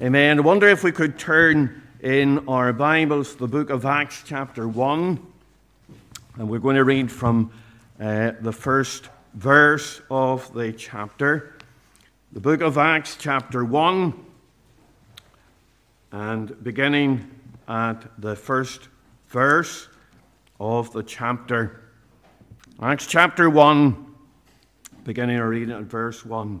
Amen. I wonder if we could turn in our Bibles to the book of Acts, chapter 1. And we're going to read from uh, the first verse of the chapter. The book of Acts, chapter 1, and beginning at the first verse of the chapter. Acts chapter 1, beginning our reading at verse 1.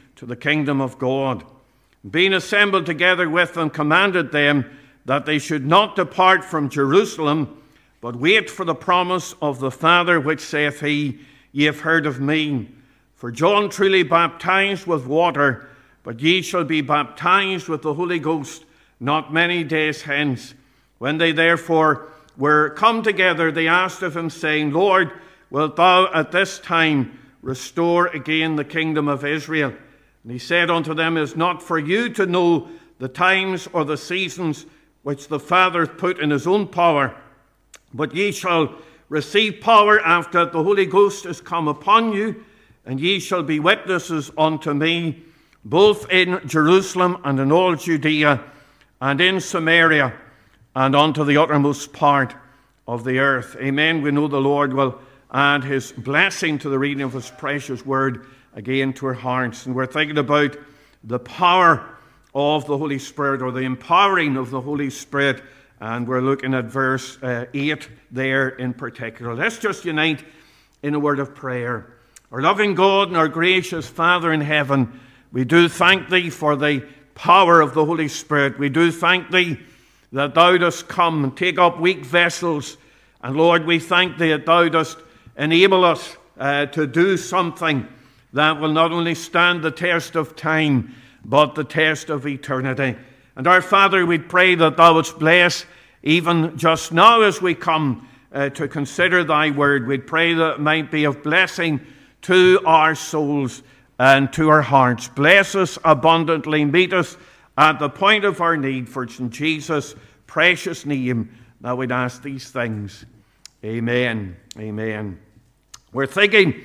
to the kingdom of God. Being assembled together with them, commanded them that they should not depart from Jerusalem, but wait for the promise of the Father, which saith he, Ye have heard of me. For John truly baptized with water, but ye shall be baptized with the Holy Ghost not many days hence. When they therefore were come together, they asked of him, saying, Lord, wilt thou at this time restore again the kingdom of Israel? And he said unto them, is not for you to know the times or the seasons which the Father hath put in his own power, but ye shall receive power after the Holy Ghost is come upon you, and ye shall be witnesses unto me, both in Jerusalem and in all Judea, and in Samaria, and unto the uttermost part of the earth. Amen. We know the Lord will add his blessing to the reading of his precious word again to our hearts. And we're thinking about the power of the Holy Spirit or the empowering of the Holy Spirit. And we're looking at verse uh, 8 there in particular. Let's just unite in a word of prayer. Our loving God and our gracious Father in heaven, we do thank Thee for the power of the Holy Spirit. We do thank Thee that Thou dost come and take up weak vessels. And Lord, we thank Thee that Thou dost enable us uh, to do something that will not only stand the test of time, but the test of eternity. And our Father, we pray that Thou wouldst bless even just now as we come uh, to consider Thy word. We pray that it might be of blessing to our souls and to our hearts. Bless us abundantly, meet us at the point of our need, for it's in Jesus' precious name that we'd ask these things. Amen. Amen. We're thinking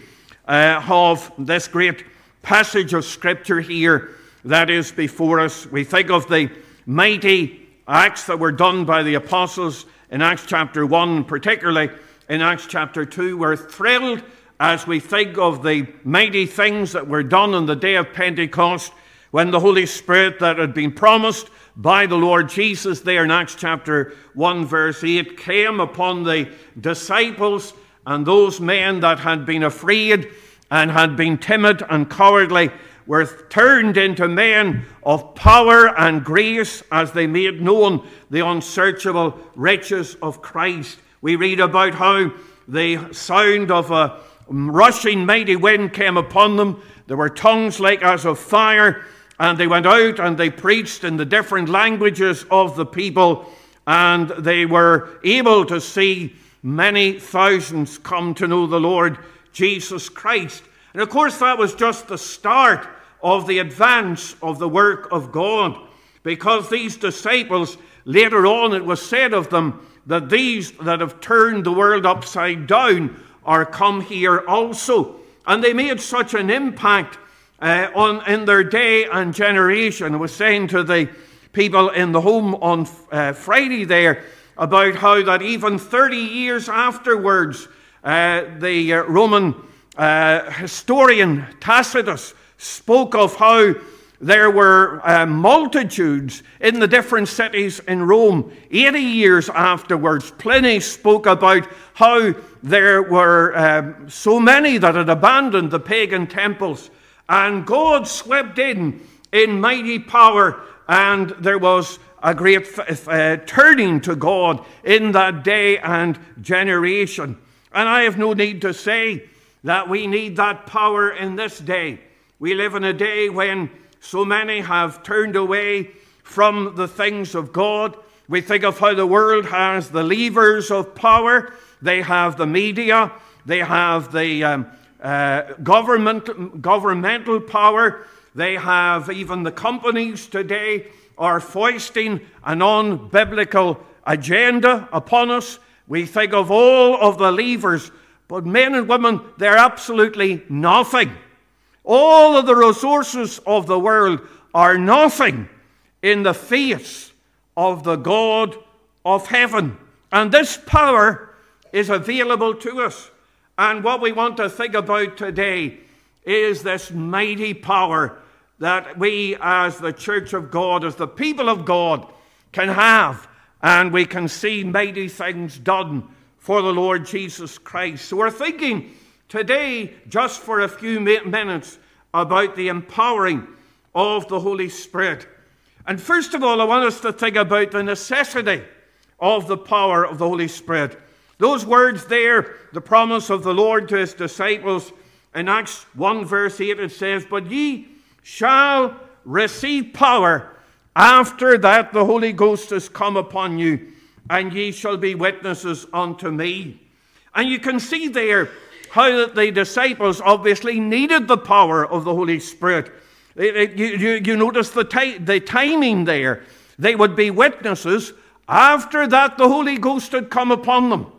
uh, of this great passage of Scripture here that is before us. We think of the mighty acts that were done by the apostles in Acts chapter 1, particularly in Acts chapter 2. We're thrilled as we think of the mighty things that were done on the day of Pentecost when the Holy Spirit that had been promised by the Lord Jesus there in Acts chapter 1, verse 8, came upon the disciples and those men that had been afraid and had been timid and cowardly were turned into men of power and grace as they made known the unsearchable riches of Christ. We read about how the sound of a rushing mighty wind came upon them. There were tongues like as of fire, and they went out and they preached in the different languages of the people, and they were able to see many thousands come to know the Lord Jesus Christ. And of course, that was just the start of the advance of the work of God, because these disciples, later on, it was said of them that these that have turned the world upside down are come here also. And they made such an impact uh, on, in their day and generation. I was saying to the people in the home on uh, Friday there about how that even 30 years afterwards, uh, the uh, Roman uh, historian Tacitus spoke of how there were uh, multitudes in the different cities in Rome. 80 years afterwards, Pliny spoke about how there were um, so many that had abandoned the pagan temples, and God swept in in mighty power, and there was a great uh, turning to God in that day and generation. And I have no need to say that we need that power in this day. We live in a day when so many have turned away from the things of God. We think of how the world has the levers of power, they have the media, they have the um, uh, government, governmental power, they have even the companies today are foisting an unbiblical agenda upon us. We think of all of the levers, but men and women, they're absolutely nothing. All of the resources of the world are nothing in the face of the God of heaven. And this power is available to us. And what we want to think about today is this mighty power that we, as the church of God, as the people of God, can have. And we can see mighty things done for the Lord Jesus Christ. So we're thinking today, just for a few minutes, about the empowering of the Holy Spirit. And first of all, I want us to think about the necessity of the power of the Holy Spirit. Those words there, the promise of the Lord to his disciples, in Acts 1, verse 8, it says, But ye shall receive power after that the Holy Ghost has come upon you, and ye shall be witnesses unto me. And you can see there how that the disciples obviously needed the power of the Holy Spirit. You, you, you notice the, the timing there. They would be witnesses after that the Holy Ghost had come upon them.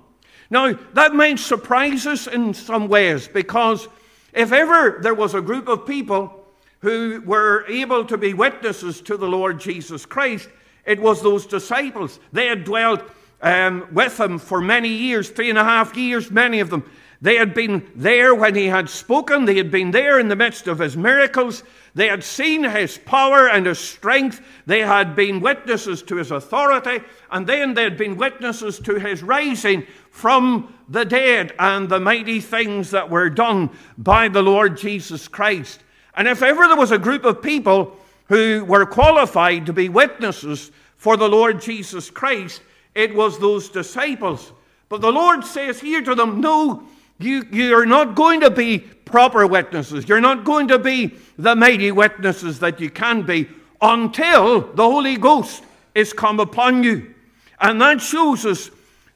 Now, that might surprise us in some ways because if ever there was a group of people who were able to be witnesses to the Lord Jesus Christ, it was those disciples. They had dwelt um, with him for many years, three and a half years, many of them. They had been there when he had spoken. They had been there in the midst of his miracles. They had seen his power and his strength. They had been witnesses to his authority. And then they had been witnesses to his rising from the dead and the mighty things that were done by the Lord Jesus Christ. And if ever there was a group of people who were qualified to be witnesses for the Lord Jesus Christ, it was those disciples. But the Lord says here to them, No, you, you're not going to be proper witnesses. You're not going to be the mighty witnesses that you can be until the Holy Ghost is come upon you. And that shows us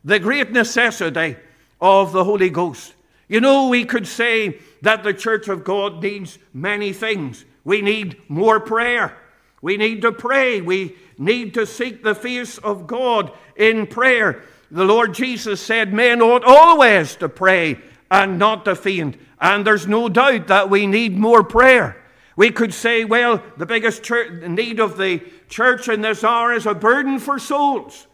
the great necessity of the Holy Ghost. You know, we could say that the church of God needs many things. We need more prayer. We need to pray. We need to seek the face of God in prayer. The Lord Jesus said men ought always to pray and not to faint. And there's no doubt that we need more prayer. We could say, well, the biggest church, need of the church in this hour is a burden for souls.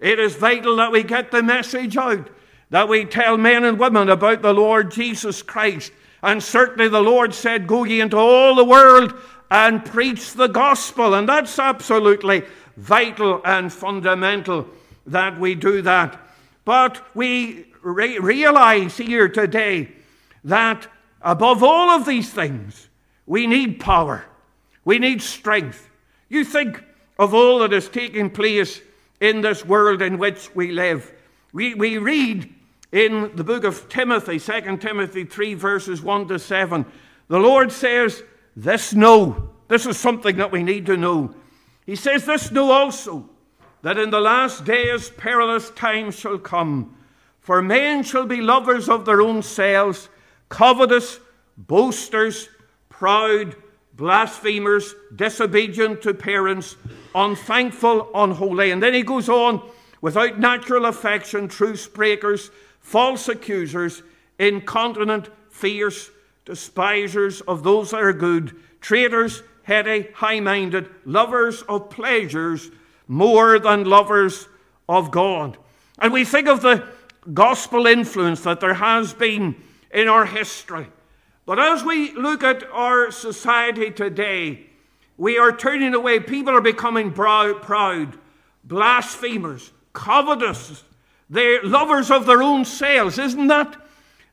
It is vital that we get the message out that we tell men and women about the Lord Jesus Christ. And certainly the Lord said, Go ye into all the world and preach the gospel. And that's absolutely vital and fundamental that we do that. But we re- realize here today that above all of these things, we need power, we need strength. You think of all that is taking place in this world in which we live. We, we read in the book of Timothy, 2 Timothy 3, verses 1 to 7, the Lord says, This know, this is something that we need to know. He says, This know also, that in the last days perilous times shall come. For men shall be lovers of their own selves, covetous, boasters, proud, blasphemers, disobedient to parents, unthankful, unholy. And then he goes on, without natural affection, truce breakers false accusers, incontinent, fierce, despisers of those that are good, traitors, heady, high minded, lovers of pleasures more than lovers of God. And we think of the gospel influence that there has been in our history. But as we look at our society today, we are turning away. People are becoming proud, blasphemers, covetous, they're lovers of their own selves. Isn't that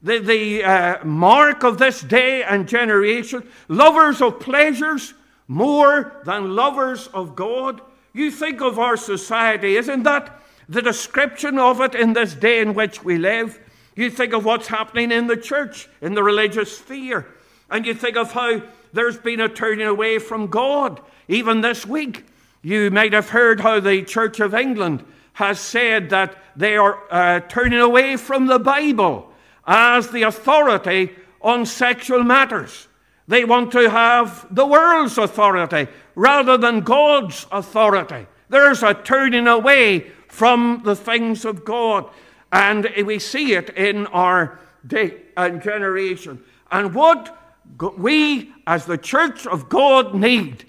the, the uh, mark of this day and generation? Lovers of pleasures more than lovers of God. You think of our society, isn't that the description of it in this day in which we live? You think of what's happening in the church, in the religious sphere, and you think of how there's been a turning away from God, even this week. You might have heard how the Church of England has said that they are uh, turning away from the Bible as the authority on sexual matters. They want to have the world's authority rather than God's authority. There's a turning away from the things of God. And we see it in our day and generation. And what we, as the church of God, need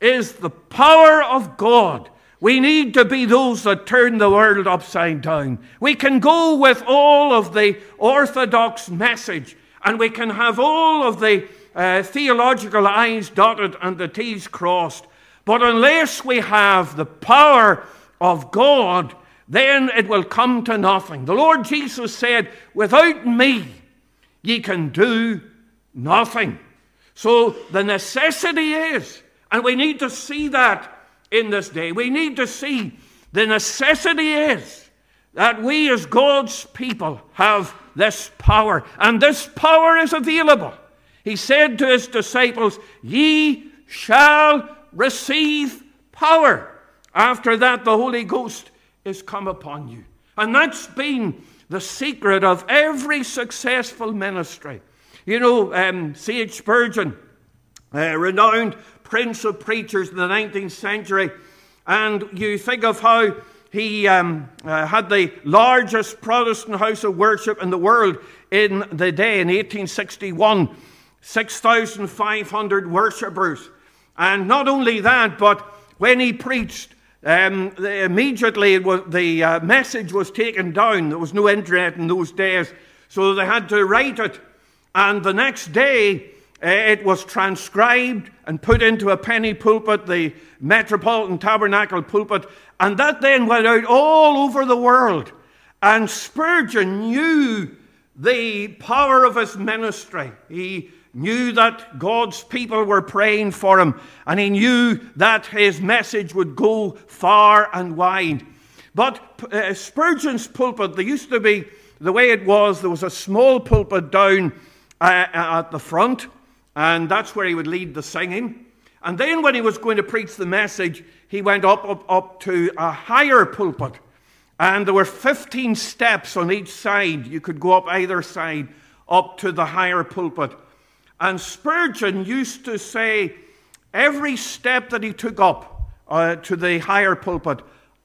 is the power of God. We need to be those that turn the world upside down. We can go with all of the orthodox message, and we can have all of the uh, theological I's dotted and the T's crossed. But unless we have the power of God, then it will come to nothing. The Lord Jesus said, Without me, ye can do nothing. So the necessity is, and we need to see that in this day, we need to see the necessity is that we as God's people have this power, and this power is available. He said to his disciples, Ye shall receive power. After that, the Holy Ghost is come upon you. And that's been the secret of every successful ministry. You know, um, C.H. Spurgeon, a renowned prince of preachers in the 19th century, and you think of how he um, uh, had the largest Protestant house of worship in the world in the day in 1861, 6,500 worshippers. And not only that, but when he preached, um, immediately was, the uh, message was taken down. There was no internet in those days, so they had to write it. And the next day, uh, it was transcribed and put into a penny pulpit, the Metropolitan Tabernacle pulpit, and that then went out all over the world. And Spurgeon knew the power of his ministry. He knew that God's people were praying for him, and he knew that his message would go far and wide. But uh, Spurgeon's pulpit, there used to be, the way it was, there was a small pulpit down uh, at the front, and that's where he would lead the singing. And then when he was going to preach the message, he went up, up, up to a higher pulpit. And there were 15 steps on each side. You could go up either side up to the higher pulpit. And Spurgeon used to say, every step that he took up uh, to the higher pulpit,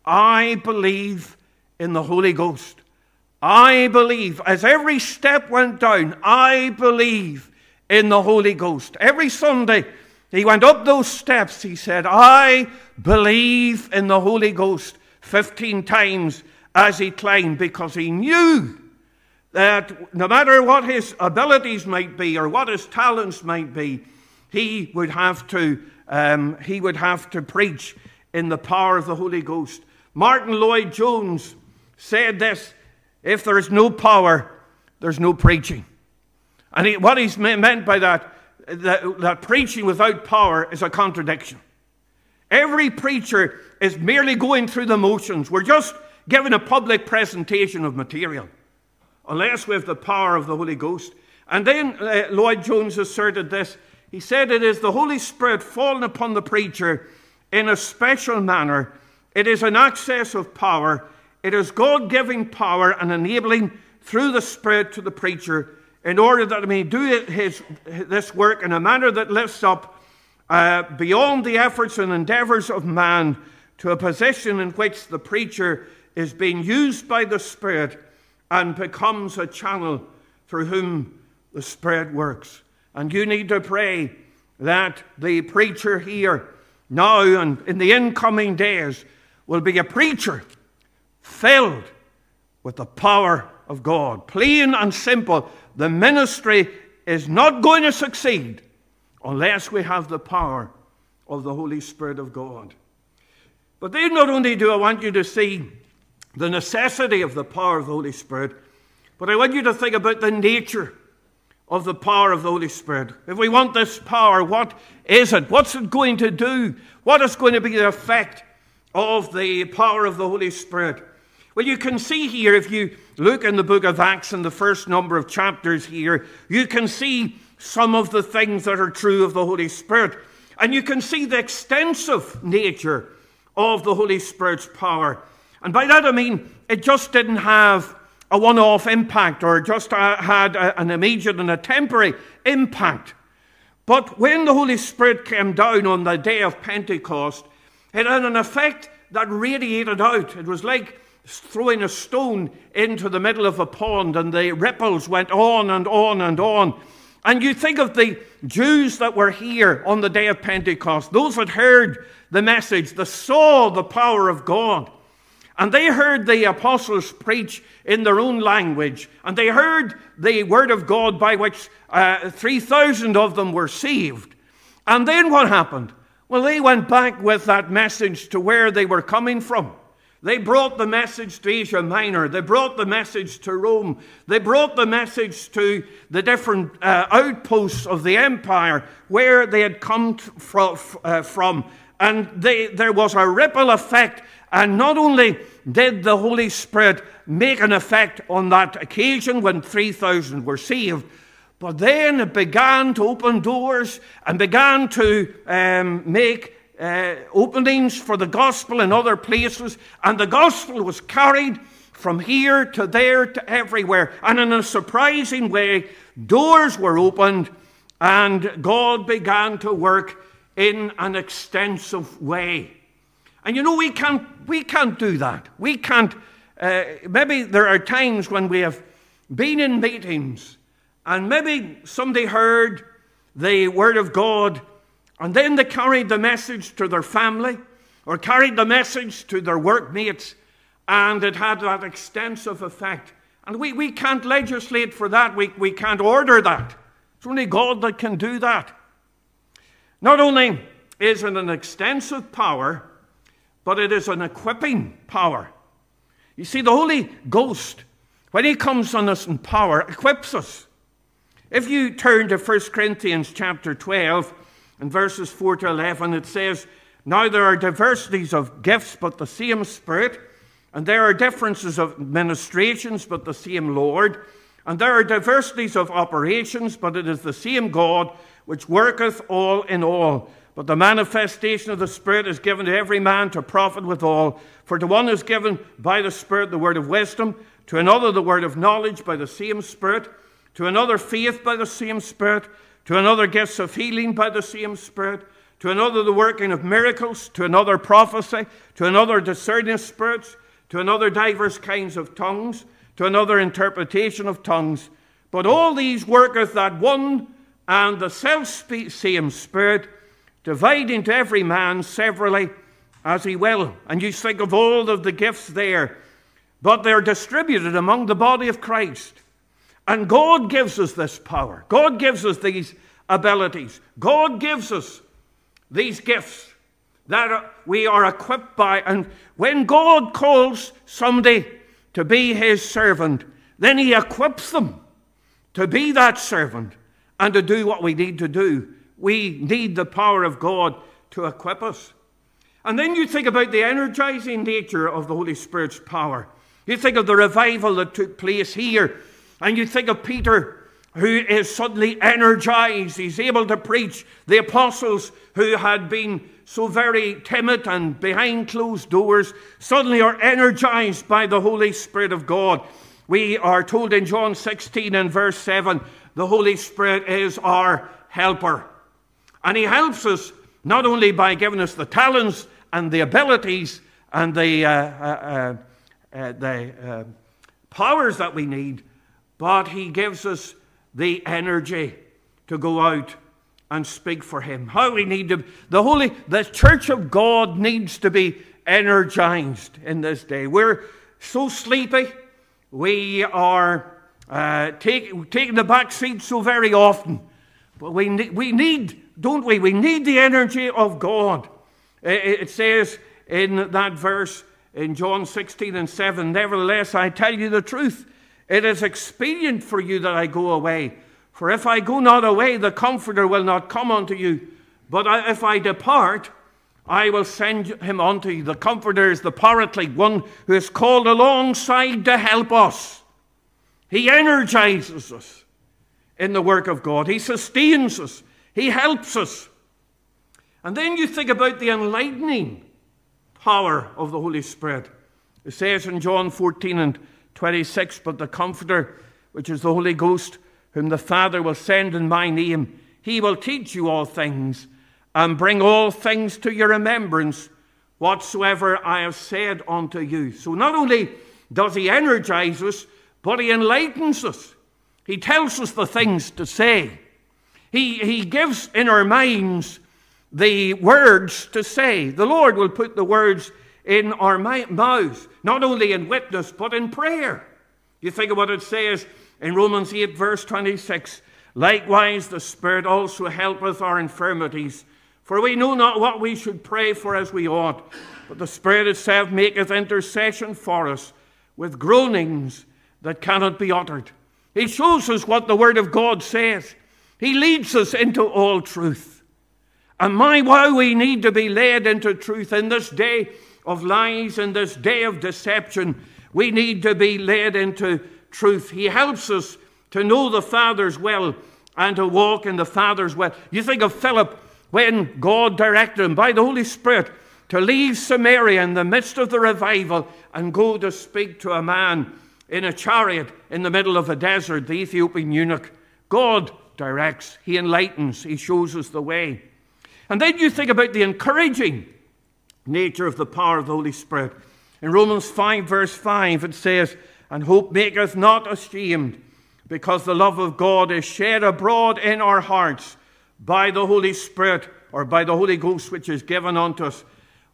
I believe in the Holy Ghost. I believe, as every step went down, I believe in the Holy Ghost. Every Sunday, he went up those steps. He said, I believe in the Holy Ghost 15 times as he climbed because he knew that no matter what his abilities might be or what his talents might be, he would have to, um, he would have to preach in the power of the Holy Ghost. Martyn Lloyd-Jones said this if there is no power, there's no preaching. And he, what he's meant by that, that, that preaching without power is a contradiction. Every preacher is merely going through the motions. We're just giving a public presentation of material unless we have the power of the Holy Ghost. And then uh, Lloyd-Jones asserted this. He said, It is the Holy Spirit fallen upon the preacher in a special manner. It is an access of power. It is God giving power and enabling through the Spirit to the preacher in order that he may do his, this work in a manner that lifts up uh, beyond the efforts and endeavors of man to a position in which the preacher is being used by the Spirit and becomes a channel through whom the Spirit works. And you need to pray that the preacher here now and in the incoming days will be a preacher filled with the power of God. Plain and simple, the ministry is not going to succeed unless we have the power of the Holy Spirit of God. But then, not only do I want you to see the necessity of the power of the Holy Spirit, but I want you to think about the nature of the power of the Holy Spirit. If we want this power, what is it? What's it going to do? What is going to be the effect of the power of the Holy Spirit? Well, you can see here, if you look in the book of Acts in the first number of chapters here, you can see some of the things that are true of the Holy Spirit. And you can see the extensive nature of the Holy Spirit's power. And by that I mean it just didn't have a one off impact or just uh, had an immediate and a temporary impact. But when the Holy Spirit came down on the day of Pentecost, it had an effect that radiated out. It was like throwing a stone into the middle of a pond, and the ripples went on and on and on. And you think of the Jews that were here on the day of Pentecost, those that heard the message, that saw the power of God. And they heard the apostles preach in their own language, and they heard the word of God by which uh, 3,000 of them were saved. And then what happened? Well, they went back with that message to where they were coming from. They brought the message to Asia Minor. They brought the message to Rome. They brought the message to the different uh, outposts of the empire where they had come from. Uh, from. And they, there was a ripple effect. And not only did the Holy Spirit make an effect on that occasion when 3,000 were saved, but then it began to open doors and began to um, make uh, openings for the gospel in other places, and the gospel was carried from here to there to everywhere. And in a surprising way, doors were opened, and God began to work in an extensive way. And you know, we can't, we can't do that. We can't. Uh, maybe there are times when we have been in meetings, and maybe somebody heard the word of God and then they carried the message to their family or carried the message to their workmates, and it had that extensive effect. And we, we can't legislate for that, we, we can't order that. It's only God that can do that. Not only is it an extensive power, but it is an equipping power. You see, the Holy Ghost, when He comes on us in power, equips us. If you turn to 1 Corinthians chapter 12, in verses 4 to 11, it says, Now there are diversities of gifts, but the same Spirit. And there are differences of ministrations, but the same Lord. And there are diversities of operations, but it is the same God which worketh all in all. But the manifestation of the Spirit is given to every man to profit withal. For to one is given by the Spirit the word of wisdom, to another the word of knowledge by the same Spirit, to another faith by the same Spirit to another gifts of healing by the same Spirit, to another the working of miracles, to another prophecy, to another discerning spirits, to another divers kinds of tongues, to another interpretation of tongues. But all these worketh that one and the self same Spirit, dividing to every man severally as he will. And you think of all of the gifts there, but they're distributed among the body of Christ. And God gives us this power. God gives us these abilities. God gives us these gifts that we are equipped by. And when God calls somebody to be his servant, then he equips them to be that servant and to do what we need to do. We need the power of God to equip us. And then you think about the energizing nature of the Holy Spirit's power. You think of the revival that took place here and you think of Peter, who is suddenly energized. He's able to preach. The apostles, who had been so very timid and behind closed doors, suddenly are energized by the Holy Spirit of God. We are told in John 16 and verse 7 the Holy Spirit is our helper. And He helps us not only by giving us the talents and the abilities and the, uh, uh, uh, uh the uh, powers that we need, but He gives us the energy to go out and speak for Him. How we need to, the Holy, the Church of God needs to be energized in this day. We're so sleepy. We are uh, taking the back seat so very often. But we need, we need, don't we? We need the energy of God. It, it says in that verse in John 16 and 7 Nevertheless, I tell you the truth. It is expedient for you that I go away. For if I go not away, the Comforter will not come unto you. But if I depart, I will send him unto you. The Comforter is the Paraclete, one who is called alongside to help us. He energizes us in the work of God, He sustains us, He helps us. And then you think about the enlightening power of the Holy Spirit. It says in John 14 and 26, But the Comforter, which is the Holy Ghost, whom the Father will send in my name, he will teach you all things and bring all things to your remembrance whatsoever I have said unto you. So not only does he energize us, but he enlightens us. He tells us the things to say. He, he gives in our minds the words to say. The Lord will put the words in our mouths, not only in witness, but in prayer. You think of what it says in Romans 8, verse 26. Likewise, the Spirit also helpeth our infirmities. For we know not what we should pray for as we ought, but the Spirit itself maketh intercession for us with groanings that cannot be uttered. He shows us what the Word of God says. He leads us into all truth. And my, wow, we need to be led into truth in this day of lies, in this day of deception. We need to be led into truth. He helps us to know the Father's will and to walk in the Father's will. You think of Philip when God directed him by the Holy Spirit to leave Samaria in the midst of the revival and go to speak to a man in a chariot in the middle of a desert, the Ethiopian eunuch. God directs, He enlightens, He shows us the way. And then you think about the encouraging nature of the power of the Holy Spirit. In Romans 5, verse 5, it says, And hope maketh not ashamed, because the love of God is shed abroad in our hearts by the Holy Spirit, or by the Holy Ghost, which is given unto us.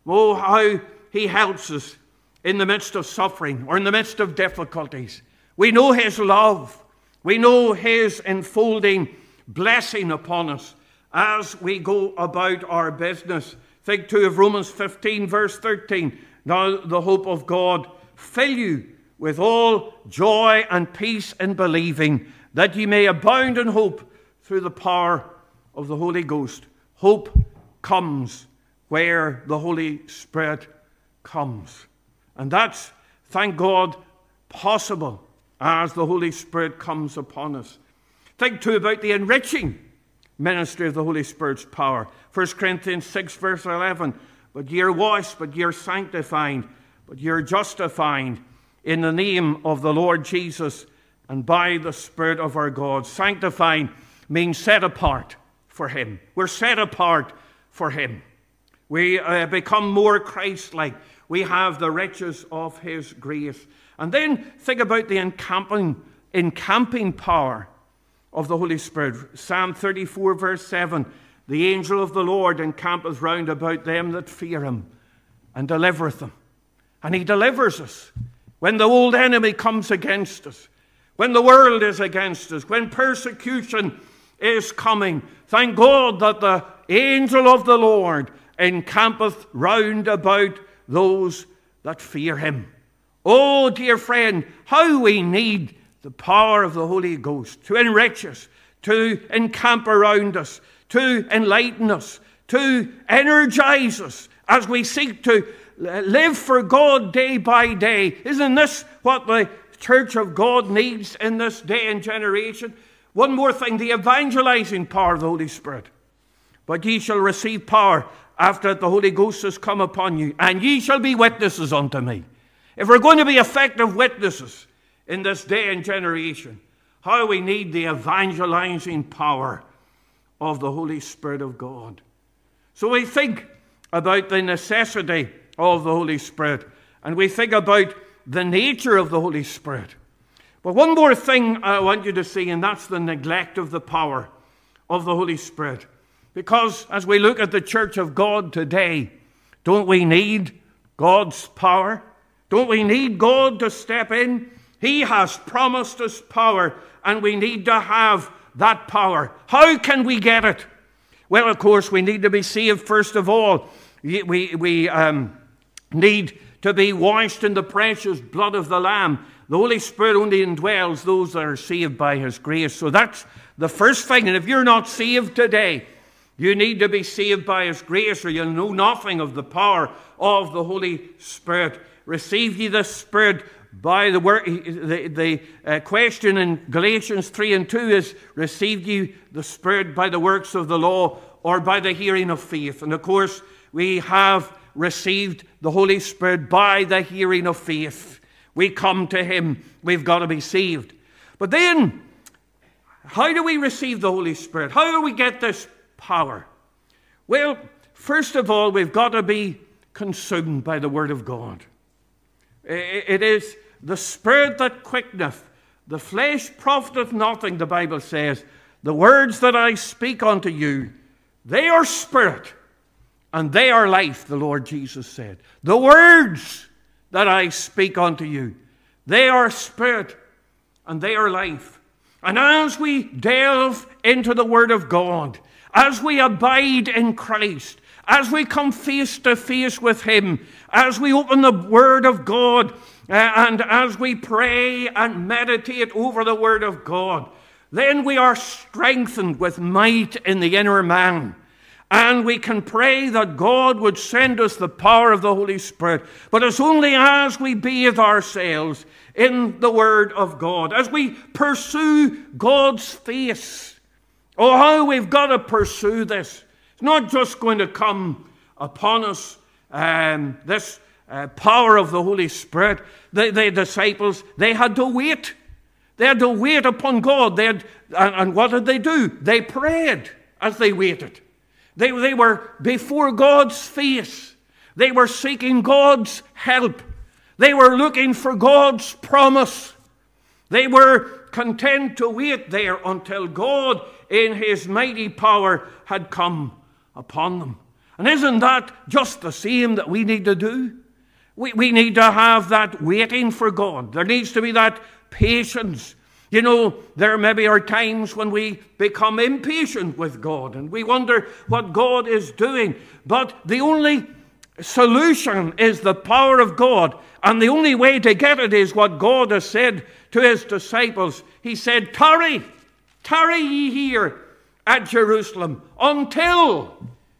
Oh, how He helps us in the midst of suffering or in the midst of difficulties. We know His love. We know His enfolding blessing upon us as we go about our business. Think too of Romans 15, verse 13. Now the hope of God fill you with all joy and peace in believing, that ye may abound in hope through the power of the Holy Ghost. Hope comes where the Holy Spirit comes. And that's, thank God, possible as the Holy Spirit comes upon us. Think too about the enriching ministry of the Holy Spirit's power. 1 Corinthians 6, verse 11. But ye are washed, but ye are sanctified, but ye are justified in the name of the Lord Jesus and by the Spirit of our God. Sanctified means set apart for Him. We're set apart for Him. We uh, become more Christ like we have the riches of his grace. And then think about the encamping, encamping power of the Holy Spirit. Psalm 34, verse 7 The angel of the Lord encampeth round about them that fear him and delivereth them. And he delivers us when the old enemy comes against us, when the world is against us, when persecution is coming. Thank God that the angel of the Lord encampeth round about those that fear him. Oh, dear friend, how we need the power of the Holy Ghost to enrich us, to encamp around us, to enlighten us, to energize us as we seek to live for God day by day. Isn't this what the church of God needs in this day and generation? One more thing the evangelizing power of the Holy Spirit. But ye shall receive power after the Holy Ghost has come upon you, and ye shall be witnesses unto me. If we're going to be effective witnesses in this day and generation, how we need the evangelizing power of the Holy Spirit of God. So we think about the necessity of the Holy Spirit, and we think about the nature of the Holy Spirit. But one more thing I want you to see, and that's the neglect of the power of the Holy Spirit. Because as we look at the church of God today, don't we need God's power? Don't we need God to step in? He has promised us power, and we need to have that power. How can we get it? Well, of course, we need to be saved first of all. We, we um, need to be washed in the precious blood of the Lamb. The Holy Spirit only indwells those that are saved by His grace. So that's the first thing. And if you're not saved today, you need to be saved by His grace, or you'll know nothing of the power of the Holy Spirit. Receive ye the Spirit by the work, The, the uh, question in Galatians 3 and 2 is received ye the Spirit by the works of the law or by the hearing of faith? And of course, we have received the Holy Spirit by the hearing of faith. We come to Him, we've got to be saved. But then, how do we receive the Holy Spirit? How do we get this power? Well, first of all, we've got to be consumed by the Word of God. It is the Spirit that quickeneth, the flesh profiteth nothing, the Bible says. The words that I speak unto you, they are spirit and they are life, the Lord Jesus said. The words that I speak unto you, they are spirit and they are life. And as we delve into the Word of God, as we abide in Christ, as we come face to face with Him, as we open the Word of God, and as we pray and meditate over the Word of God, then we are strengthened with might in the inner man. And we can pray that God would send us the power of the Holy Spirit. But it's only as we bathe ourselves in the Word of God, as we pursue God's face. Oh, how we've got to pursue this. It's not just going to come upon us, um, this uh, power of the Holy Spirit. The, the, disciples, they had to wait. They had to wait upon God. They had, and, and what did they do? They prayed as they waited. They, they were before God's face. They were seeking God's help. They were looking for God's promise. They were content to wait there until God, in His mighty power, had come upon them. And isn't that just the same that we need to do? We, we need to have that waiting for God. There needs to be that patience. You know, there maybe are times when we become impatient with God and we wonder what God is doing. But the only solution is the power of God. And the only way to get it is what God has said to his disciples. He said, Tarry, tarry ye here at Jerusalem until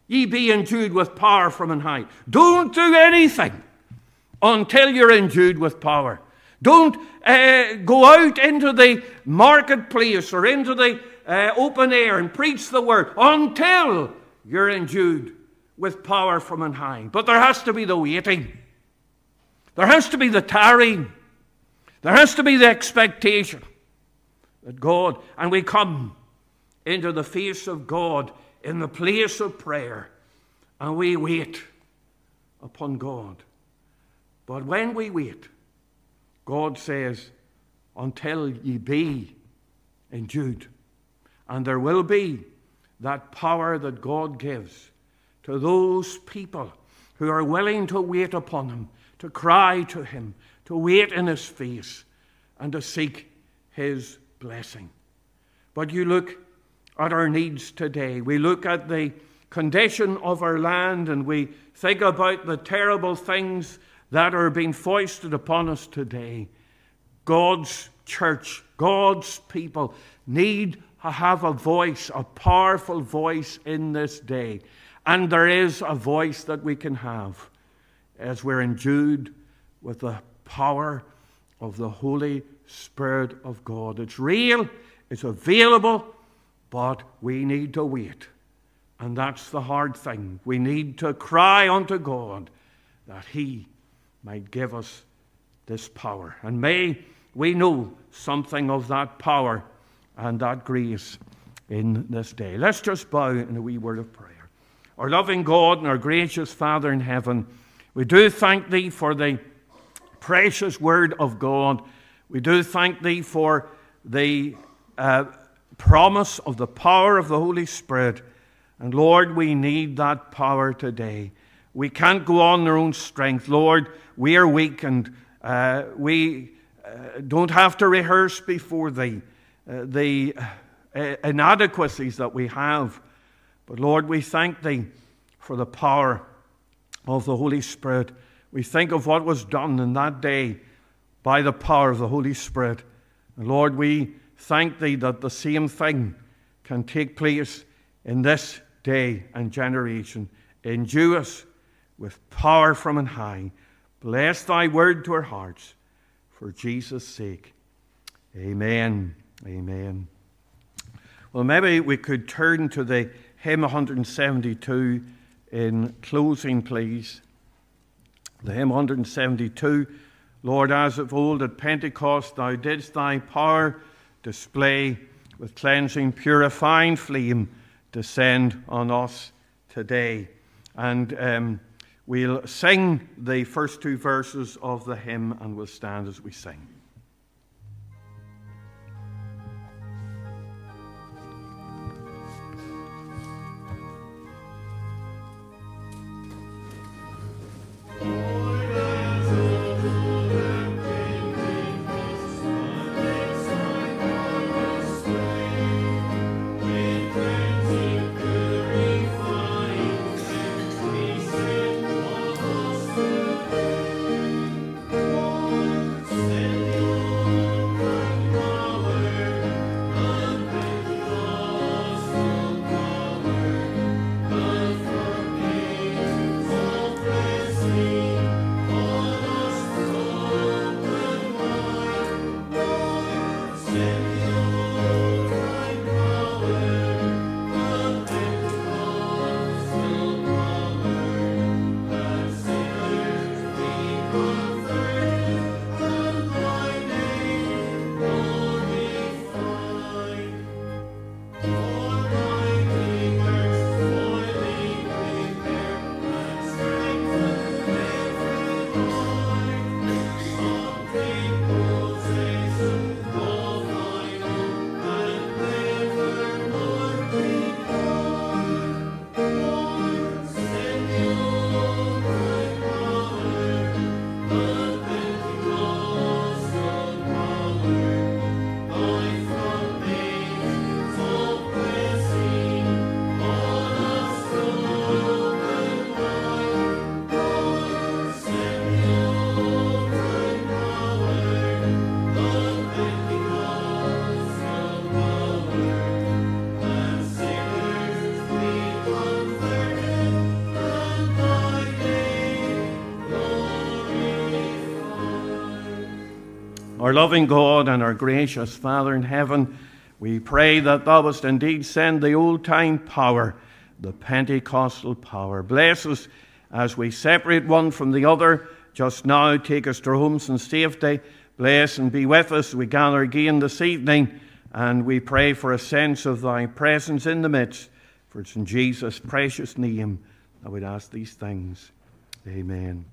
ye be endued with power from on high. Don't do anything until you're endued with power. Don't uh, go out into the marketplace or into the uh, open air and preach the word until you're endued with power from on high. But there has to be the waiting, there has to be the tarrying, there has to be the expectation that God, and we come into the face of God in the place of prayer and we wait upon God. But when we wait, God says, until ye be endued. And there will be that power that God gives to those people who are willing to wait upon Him, to cry to Him, to wait in His face, and to seek His blessing. But you look at our needs today. We look at the condition of our land and we think about the terrible things that are being foisted upon us today. God's church, God's people need to have a voice, a powerful voice in this day. And there is a voice that we can have as we're endued with the power of the Holy Spirit of God. It's real, it's available, but we need to wait. And that's the hard thing. We need to cry unto God that He might give us this power. And may we know something of that power and that grace in this day. Let's just bow in a wee word of prayer. Our loving God and our gracious Father in heaven, we do thank Thee for the precious word of God. We do thank Thee for the uh, promise of the power of the Holy Spirit. And Lord, we need that power today. We can't go on our own strength. Lord, we are weak and uh, we uh, don't have to rehearse before Thee uh, the uh, inadequacies that we have. But Lord, we thank Thee for the power of the Holy Spirit. We think of what was done in that day by the power of the Holy Spirit. And Lord, we thank Thee that the same thing can take place in this day and generation. Endue us with power from on high. Bless Thy word to our hearts for Jesus' sake. Amen. Amen. Well, maybe we could turn to the hymn 172 in closing, please. The hymn 172 Lord, as of old at Pentecost, thou didst thy power display with cleansing, purifying flame descend on us today. And um, we'll sing the first two verses of the hymn and we'll stand as we sing. Our loving God and our gracious Father in heaven, we pray that thou wouldst indeed send the old time power, the Pentecostal power. Bless us as we separate one from the other. Just now, take us to homes in safety. Bless and be with us. We gather again this evening, and we pray for a sense of thy presence in the midst. For it's in Jesus' precious name that we'd ask these things. Amen.